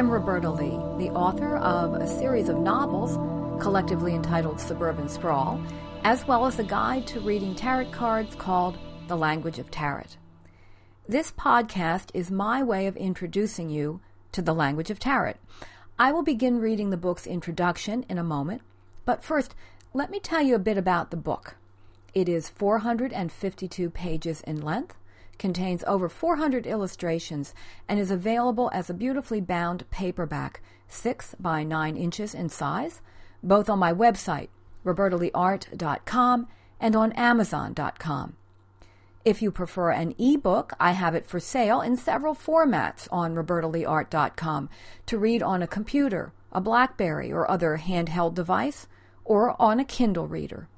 I'm Roberta Lee, the author of a series of novels collectively entitled Suburban Sprawl, as well as a guide to reading tarot cards called The Language of Tarot. This podcast is my way of introducing you to the language of tarot. I will begin reading the book's introduction in a moment, but first, let me tell you a bit about the book. It is 452 pages in length, contains over 400 illustrations, and is available as a beautifully bound paperback, 6 by 9 inches in size, both on my website, robertaleeart.com, and on amazon.com. If you prefer an ebook, I have it for sale in several formats on robertaleeart.com to read on a computer, a Blackberry, or other handheld device, or on a Kindle reader.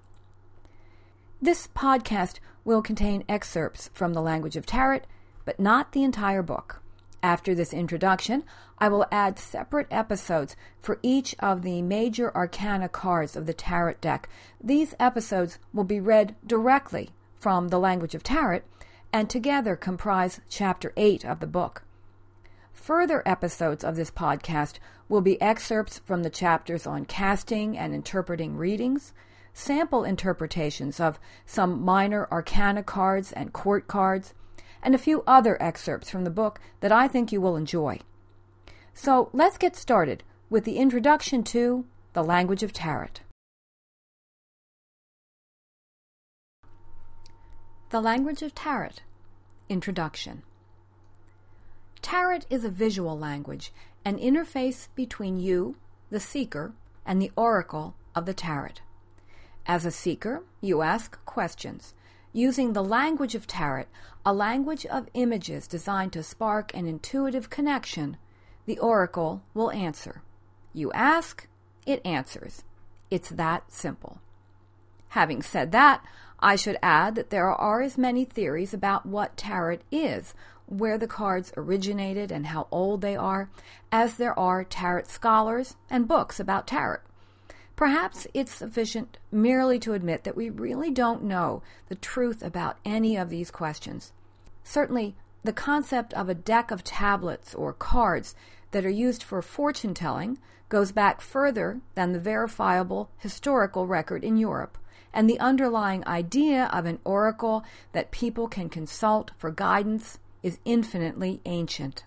This podcast will contain excerpts from the language of tarot, but not the entire book. After this introduction, I will add separate episodes for each of the major arcana cards of the tarot deck. These episodes will be read directly from the language of tarot and together comprise chapter 8 of the book. Further episodes of this podcast will be excerpts from the chapters on casting and interpreting readings, sample interpretations of some minor arcana cards and court cards, and a few other excerpts from the book that I think you will enjoy. So let's get started with the introduction to the language of tarot. The Language of Tarot Introduction Tarot is a visual language, an interface between you, the seeker, and the oracle of the tarot. As a seeker, you ask questions. Using the language of tarot, a language of images designed to spark an intuitive connection, the oracle will answer. You ask, it answers. It's that simple. Having said that, I should add that there are as many theories about what tarot is, where the cards originated and how old they are, as there are tarot scholars and books about tarot. Perhaps it's sufficient merely to admit that we really don't know the truth about any of these questions. Certainly, the concept of a deck of tablets or cards that are used for fortune telling goes back further than the verifiable historical record in Europe and the underlying idea of an oracle that people can consult for guidance is infinitely ancient.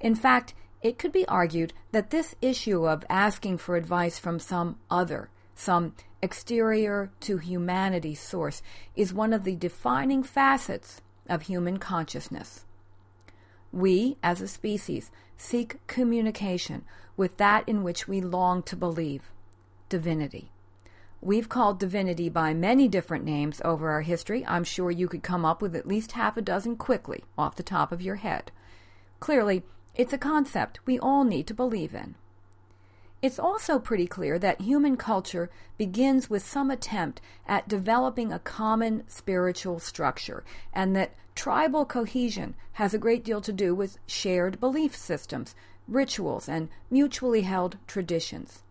In fact, it could be argued that this issue of asking for advice from some other, some exterior to humanity source, is one of the defining facets of human consciousness. We, as a species, seek communication with that in which we long to believe divinity. We've called divinity by many different names over our history. I'm sure you could come up with at least half a dozen quickly off the top of your head. Clearly, it's a concept we all need to believe in. It's also pretty clear that human culture begins with some attempt at developing a common spiritual structure, and that tribal cohesion has a great deal to do with shared belief systems, rituals, and mutually held traditions.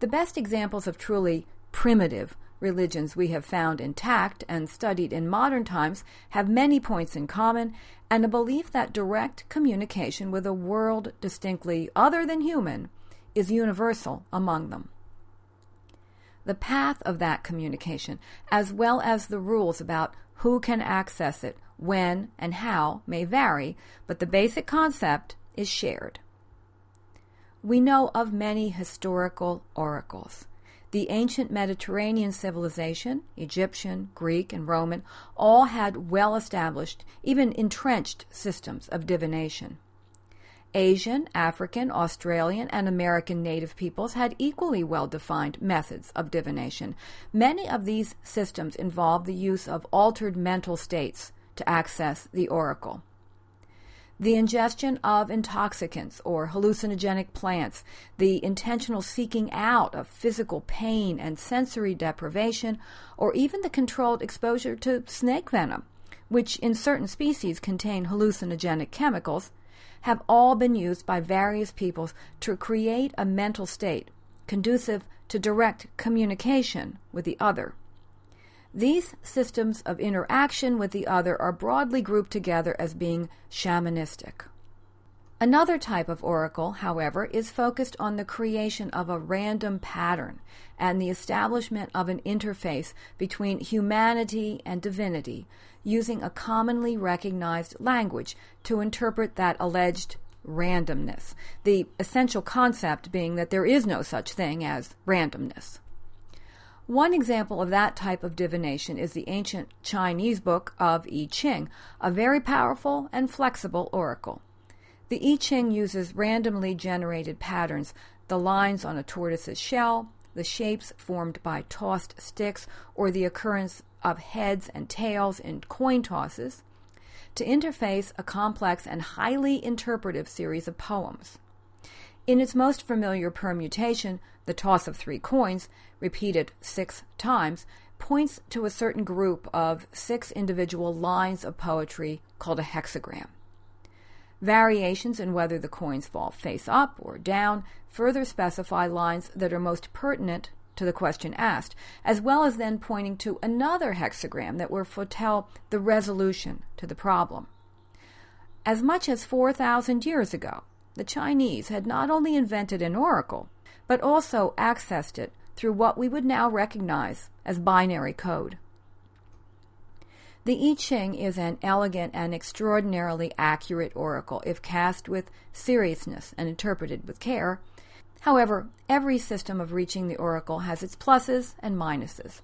The best examples of truly primitive religions we have found intact and studied in modern times have many points in common, and a belief that direct communication with a world distinctly other than human is universal among them. The path of that communication, as well as the rules about who can access it, when, and how, may vary, but the basic concept is shared. We know of many historical oracles. The ancient Mediterranean civilization, Egyptian, Greek, and Roman, all had well established, even entrenched systems of divination. Asian, African, Australian, and American native peoples had equally well defined methods of divination. Many of these systems involved the use of altered mental states to access the oracle the ingestion of intoxicants or hallucinogenic plants, the intentional seeking out of physical pain and sensory deprivation, or even the controlled exposure to snake venom, which in certain species contain hallucinogenic chemicals, have all been used by various peoples to create a mental state conducive to direct communication with the other. These systems of interaction with the other are broadly grouped together as being shamanistic. Another type of oracle, however, is focused on the creation of a random pattern and the establishment of an interface between humanity and divinity using a commonly recognized language to interpret that alleged randomness, the essential concept being that there is no such thing as randomness. One example of that type of divination is the ancient Chinese book of I Ching, a very powerful and flexible oracle. The I Ching uses randomly generated patterns, the lines on a tortoise's shell, the shapes formed by tossed sticks, or the occurrence of heads and tails in coin tosses, to interface a complex and highly interpretive series of poems. In its most familiar permutation, the toss of three coins, repeated six times, points to a certain group of six individual lines of poetry called a hexagram. Variations in whether the coins fall face up or down further specify lines that are most pertinent to the question asked, as well as then pointing to another hexagram that will foretell the resolution to the problem. As much as 4,000 years ago, the Chinese had not only invented an oracle, but also accessed it through what we would now recognize as binary code. The I Ching is an elegant and extraordinarily accurate oracle if cast with seriousness and interpreted with care. However, every system of reaching the oracle has its pluses and minuses.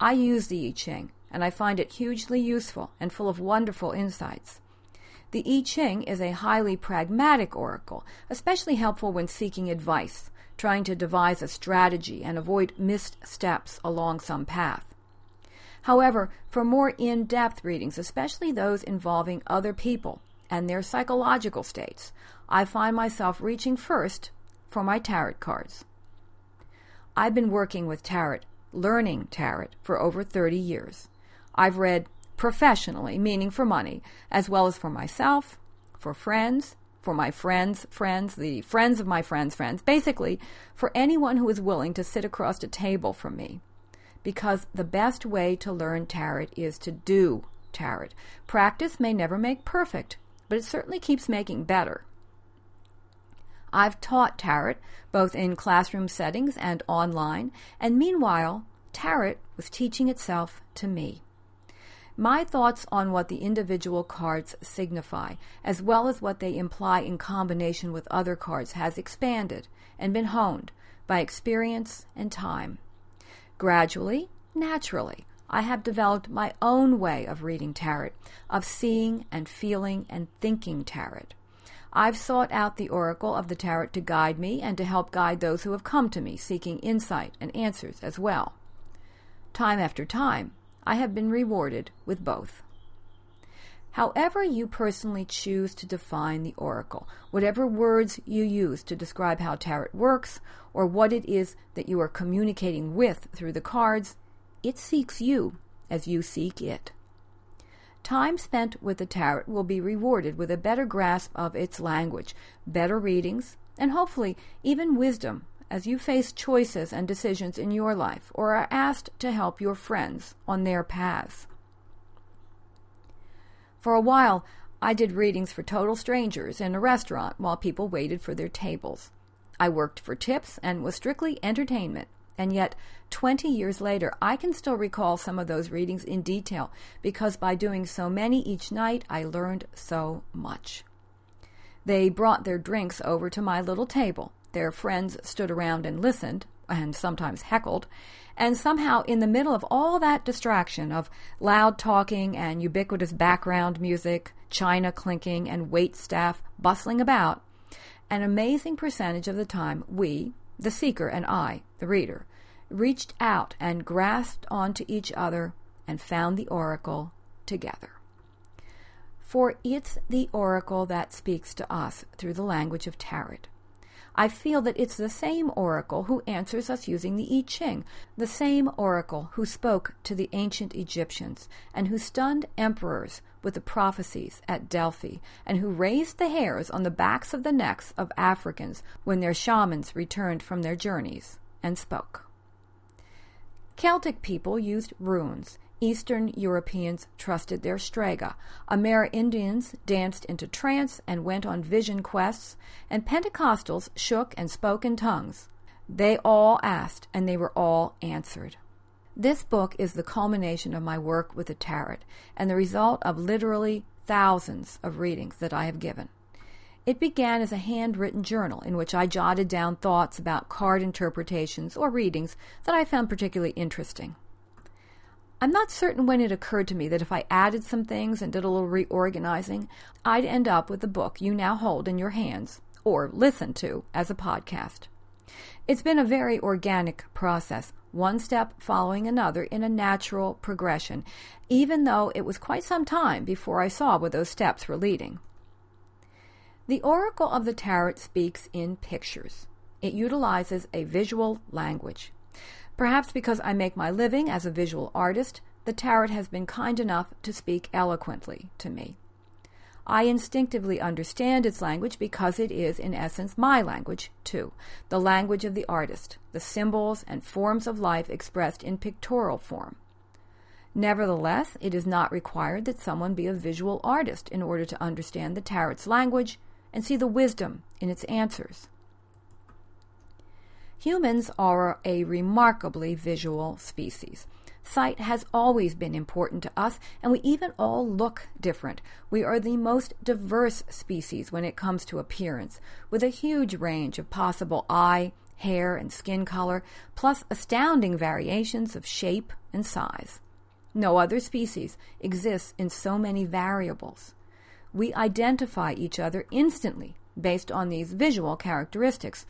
I use the I Ching, and I find it hugely useful and full of wonderful insights. The I Ching is a highly pragmatic oracle, especially helpful when seeking advice, trying to devise a strategy and avoid missed steps along some path. However, for more in depth readings, especially those involving other people and their psychological states, I find myself reaching first for my tarot cards. I've been working with tarot, learning tarot, for over 30 years. I've read professionally, meaning for money, as well as for myself, for friends, for my friends' friends, the friends of my friends' friends, basically for anyone who is willing to sit across a table from me because the best way to learn tarot is to do tarot. Practice may never make perfect, but it certainly keeps making better. I've taught tarot both in classroom settings and online, and meanwhile, tarot was teaching itself to me. My thoughts on what the individual cards signify, as well as what they imply in combination with other cards, has expanded and been honed by experience and time. Gradually, naturally, I have developed my own way of reading tarot, of seeing and feeling and thinking tarot. I've sought out the oracle of the tarot to guide me and to help guide those who have come to me seeking insight and answers as well. Time after time, I have been rewarded with both. However, you personally choose to define the oracle, whatever words you use to describe how tarot works, or what it is that you are communicating with through the cards, it seeks you as you seek it. Time spent with the tarot will be rewarded with a better grasp of its language, better readings, and hopefully even wisdom as you face choices and decisions in your life or are asked to help your friends on their paths. For a while, I did readings for total strangers in a restaurant while people waited for their tables. I worked for tips and was strictly entertainment, and yet 20 years later, I can still recall some of those readings in detail because by doing so many each night, I learned so much. They brought their drinks over to my little table. Their friends stood around and listened, and sometimes heckled, and somehow, in the middle of all that distraction of loud talking and ubiquitous background music, china clinking, and wait staff bustling about, an amazing percentage of the time we, the seeker, and I, the reader, reached out and grasped onto each other and found the oracle together. For it's the oracle that speaks to us through the language of tarot. I feel that it's the same oracle who answers us using the I Ching, the same oracle who spoke to the ancient Egyptians and who stunned emperors with the prophecies at Delphi, and who raised the hairs on the backs of the necks of Africans when their shamans returned from their journeys and spoke. Celtic people used runes. Eastern Europeans trusted their strega. Amerindians danced into trance and went on vision quests, and Pentecostals shook and spoke in tongues. They all asked, and they were all answered. This book is the culmination of my work with the tarot and the result of literally thousands of readings that I have given. It began as a handwritten journal in which I jotted down thoughts about card interpretations or readings that I found particularly interesting. I'm not certain when it occurred to me that if I added some things and did a little reorganizing, I'd end up with the book you now hold in your hands or listen to as a podcast. It's been a very organic process, one step following another in a natural progression, even though it was quite some time before I saw where those steps were leading. The Oracle of the Tarot speaks in pictures. It utilizes a visual language. Perhaps because I make my living as a visual artist, the tarot has been kind enough to speak eloquently to me. I instinctively understand its language because it is, in essence, my language, too, the language of the artist, the symbols and forms of life expressed in pictorial form. Nevertheless, it is not required that someone be a visual artist in order to understand the tarot's language and see the wisdom in its answers. Humans are a remarkably visual species. Sight has always been important to us, and we even all look different. We are the most diverse species when it comes to appearance, with a huge range of possible eye, hair, and skin color, plus astounding variations of shape and size. No other species exists in so many variables. We identify each other instantly based on these visual characteristics,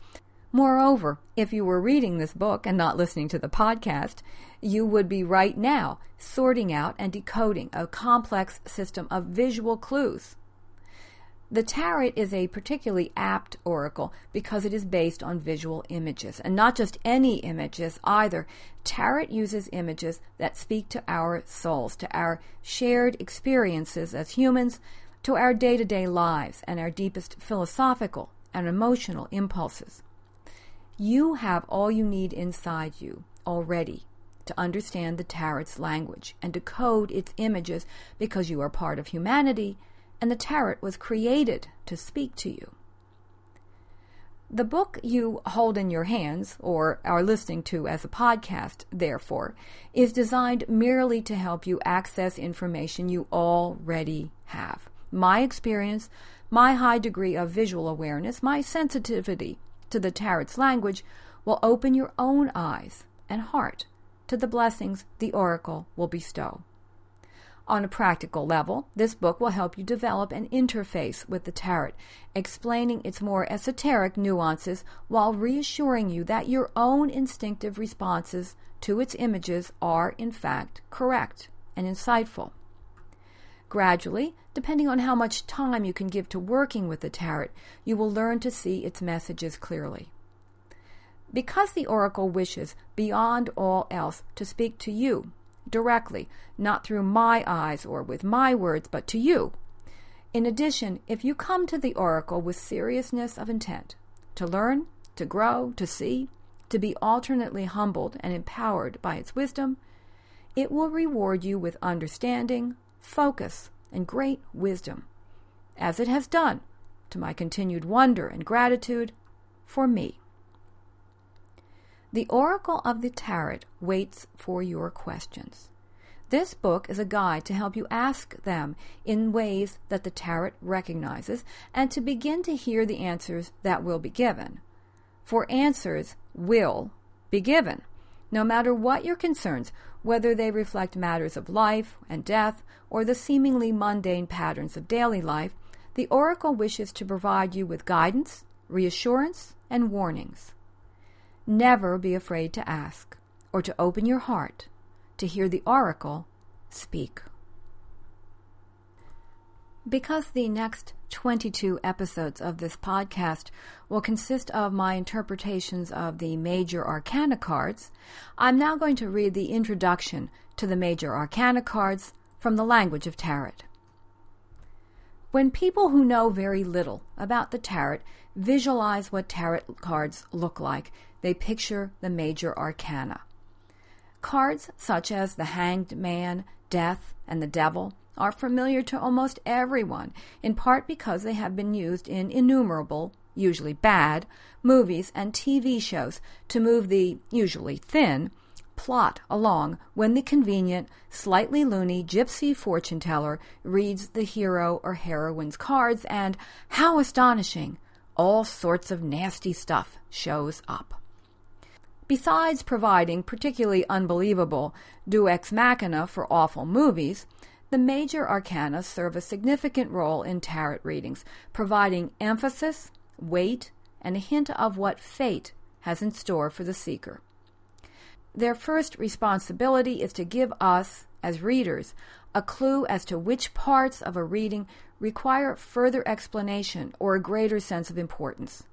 Moreover, if you were reading this book and not listening to the podcast, you would be right now sorting out and decoding a complex system of visual clues. The Tarot is a particularly apt oracle because it is based on visual images, and not just any images either. Tarot uses images that speak to our souls, to our shared experiences as humans, to our day to day lives, and our deepest philosophical and emotional impulses. You have all you need inside you already to understand the tarot's language and decode its images because you are part of humanity and the tarot was created to speak to you. The book you hold in your hands, or are listening to as a podcast, therefore, is designed merely to help you access information you already have. My experience, my high degree of visual awareness, my sensitivity to the tarot's language will open your own eyes and heart to the blessings the oracle will bestow. On a practical level, this book will help you develop an interface with the tarot, explaining its more esoteric nuances while reassuring you that your own instinctive responses to its images are, in fact, correct and insightful. Gradually, depending on how much time you can give to working with the tarot, you will learn to see its messages clearly. Because the oracle wishes, beyond all else, to speak to you directly, not through my eyes or with my words, but to you. In addition, if you come to the oracle with seriousness of intent, to learn, to grow, to see, to be alternately humbled and empowered by its wisdom, it will reward you with understanding, focus, and great wisdom, as it has done to my continued wonder and gratitude for me. The Oracle of the Tarot waits for your questions. This book is a guide to help you ask them in ways that the Tarot recognizes and to begin to hear the answers that will be given. For answers will be given. No matter what your concerns, whether they reflect matters of life and death or the seemingly mundane patterns of daily life, the Oracle wishes to provide you with guidance, reassurance, and warnings. Never be afraid to ask or to open your heart to hear the Oracle speak. Because the next 22 episodes of this podcast will consist of my interpretations of the major arcana cards, I'm now going to read the introduction to the major arcana cards from the language of tarot. When people who know very little about the tarot visualize what tarot cards look like, they picture the major arcana. Cards such as the Hanged Man, Death, and the Devil are familiar to almost everyone, in part because they have been used in innumerable, usually bad, movies and TV shows to move the, usually thin, plot along when the convenient, slightly loony gypsy fortune teller reads the hero or heroine's cards and, how astonishing, all sorts of nasty stuff shows up. Besides providing particularly unbelievable deus ex machina for awful movies, the major arcana serve a significant role in tarot readings, providing emphasis, weight, and a hint of what fate has in store for the seeker. Their first responsibility is to give us, as readers, a clue as to which parts of a reading require further explanation or a greater sense of importance.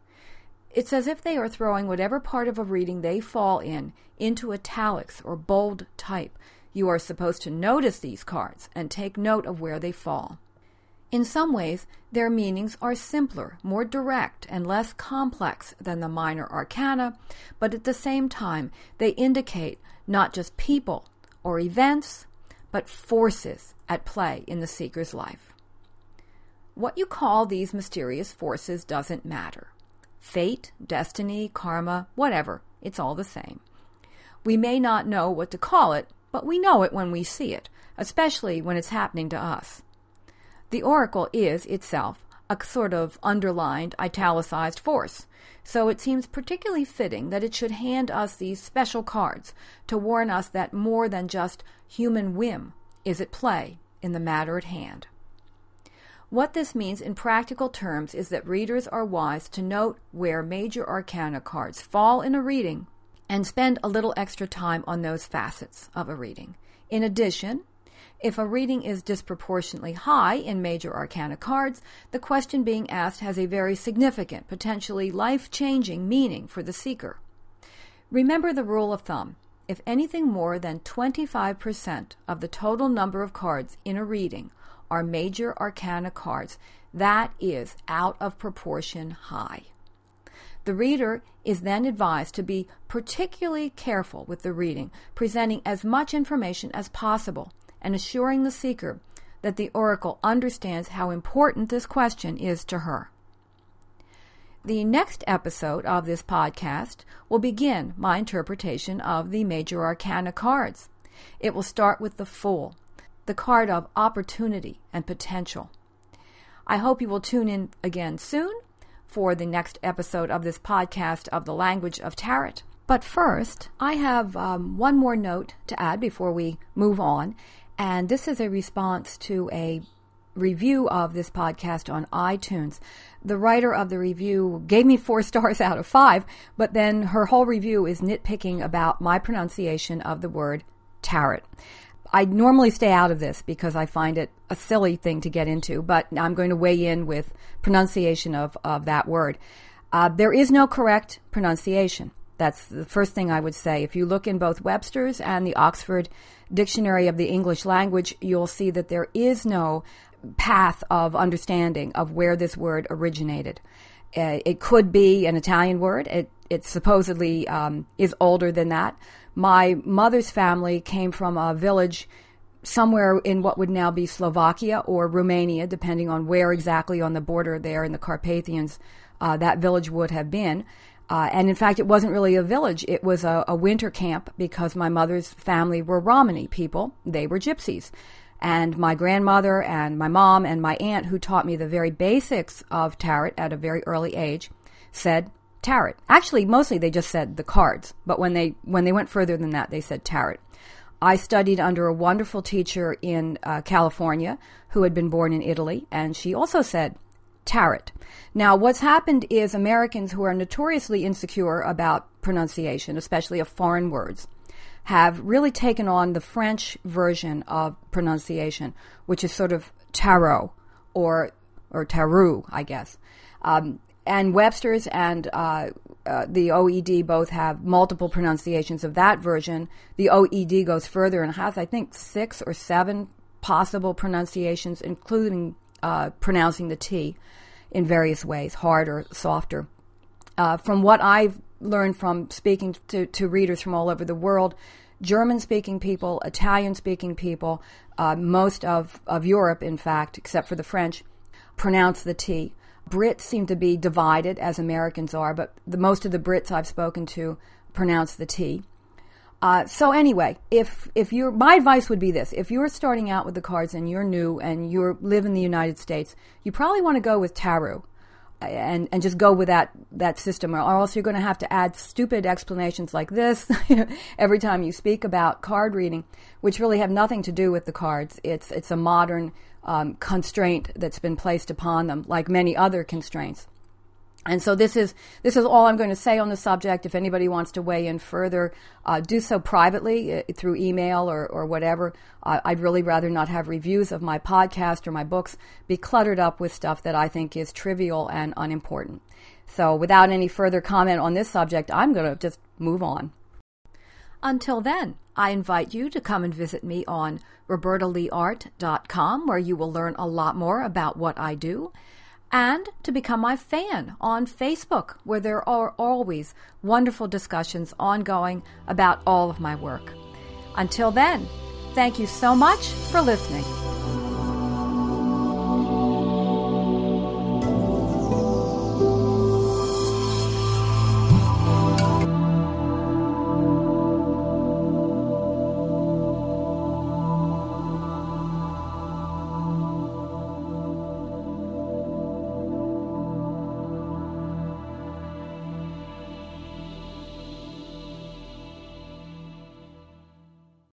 It's as if they are throwing whatever part of a reading they fall in into italics or bold type. You are supposed to notice these cards and take note of where they fall. In some ways, their meanings are simpler, more direct, and less complex than the minor arcana, but at the same time, they indicate not just people or events, but forces at play in the seeker's life. What you call these mysterious forces doesn't matter. Fate, destiny, karma, whatever, it's all the same. We may not know what to call it, but we know it when we see it, especially when it's happening to us. The oracle is itself a sort of underlined, italicized force, so it seems particularly fitting that it should hand us these special cards to warn us that more than just human whim is at play in the matter at hand. What this means in practical terms is that readers are wise to note where major arcana cards fall in a reading and spend a little extra time on those facets of a reading. In addition, if a reading is disproportionately high in major arcana cards, the question being asked has a very significant, potentially life changing meaning for the seeker. Remember the rule of thumb if anything more than 25% of the total number of cards in a reading are major arcana cards. That is out of proportion high. The reader is then advised to be particularly careful with the reading, presenting as much information as possible and assuring the seeker that the oracle understands how important this question is to her. The next episode of this podcast will begin my interpretation of the major arcana cards. It will start with the Fool, the card of opportunity and potential. I hope you will tune in again soon for the next episode of this podcast of the language of tarot. But first, I have um, one more note to add before we move on, and this is a response to a review of this podcast on iTunes. The writer of the review gave me four stars out of five, but then her whole review is nitpicking about my pronunciation of the word tarot. I normally stay out of this because I find it a silly thing to get into, but I'm going to weigh in with pronunciation of, of that word. Uh, there is no correct pronunciation. That's the first thing I would say. If you look in both Webster's and the Oxford Dictionary of the English Language, you'll see that there is no path of understanding of where this word originated. Uh, it could be an Italian word. It, it supposedly um, is older than that. My mother's family came from a village somewhere in what would now be Slovakia or Romania, depending on where exactly on the border there in the Carpathians uh, that village would have been. Uh, and in fact, it wasn't really a village. It was a, a, winter camp because my mother's family were Romany people. They were gypsies. And my grandmother and my mom and my aunt, who taught me the very basics of tarot at a very early age, said, tarot. Actually, mostly they just said the cards, but when they when they went further than that, they said tarot. I studied under a wonderful teacher in uh, California who had been born in Italy, and she also said tarot. Now, what's happened is Americans who are notoriously insecure about pronunciation, especially of foreign words, have really taken on the French version of pronunciation, which is sort of tarot or or tarot, I guess. Um, and Webster's and uh, uh, the OED both have multiple pronunciations of that version. The OED goes further and has, I think, six or seven possible pronunciations, including uh, pronouncing the T in various ways, hard or softer. Uh, from what I've learned from speaking to, to readers from all over the world, German speaking people, Italian speaking people, uh, most of, of Europe, in fact, except for the French, pronounce the T. Brits seem to be divided, as Americans are, but the, most of the Brits I've spoken to pronounce the T. Uh, so anyway, if if you're my advice would be this: if you're starting out with the cards and you're new and you live in the United States, you probably want to go with tarot and and just go with that that system, or else you're going to have to add stupid explanations like this every time you speak about card reading, which really have nothing to do with the cards. It's it's a modern um, constraint that's been placed upon them, like many other constraints. And so this is this is all I'm going to say on the subject. If anybody wants to weigh in further, uh, do so privately uh, through email or, or whatever. Uh, I'd really rather not have reviews of my podcast or my books be cluttered up with stuff that I think is trivial and unimportant. So without any further comment on this subject, I'm going to just move on. Until then, I invite you to come and visit me on robertaleeart.com where you will learn a lot more about what I do and to become my fan on Facebook, where there are always wonderful discussions ongoing about all of my work. Until then, thank you so much for listening.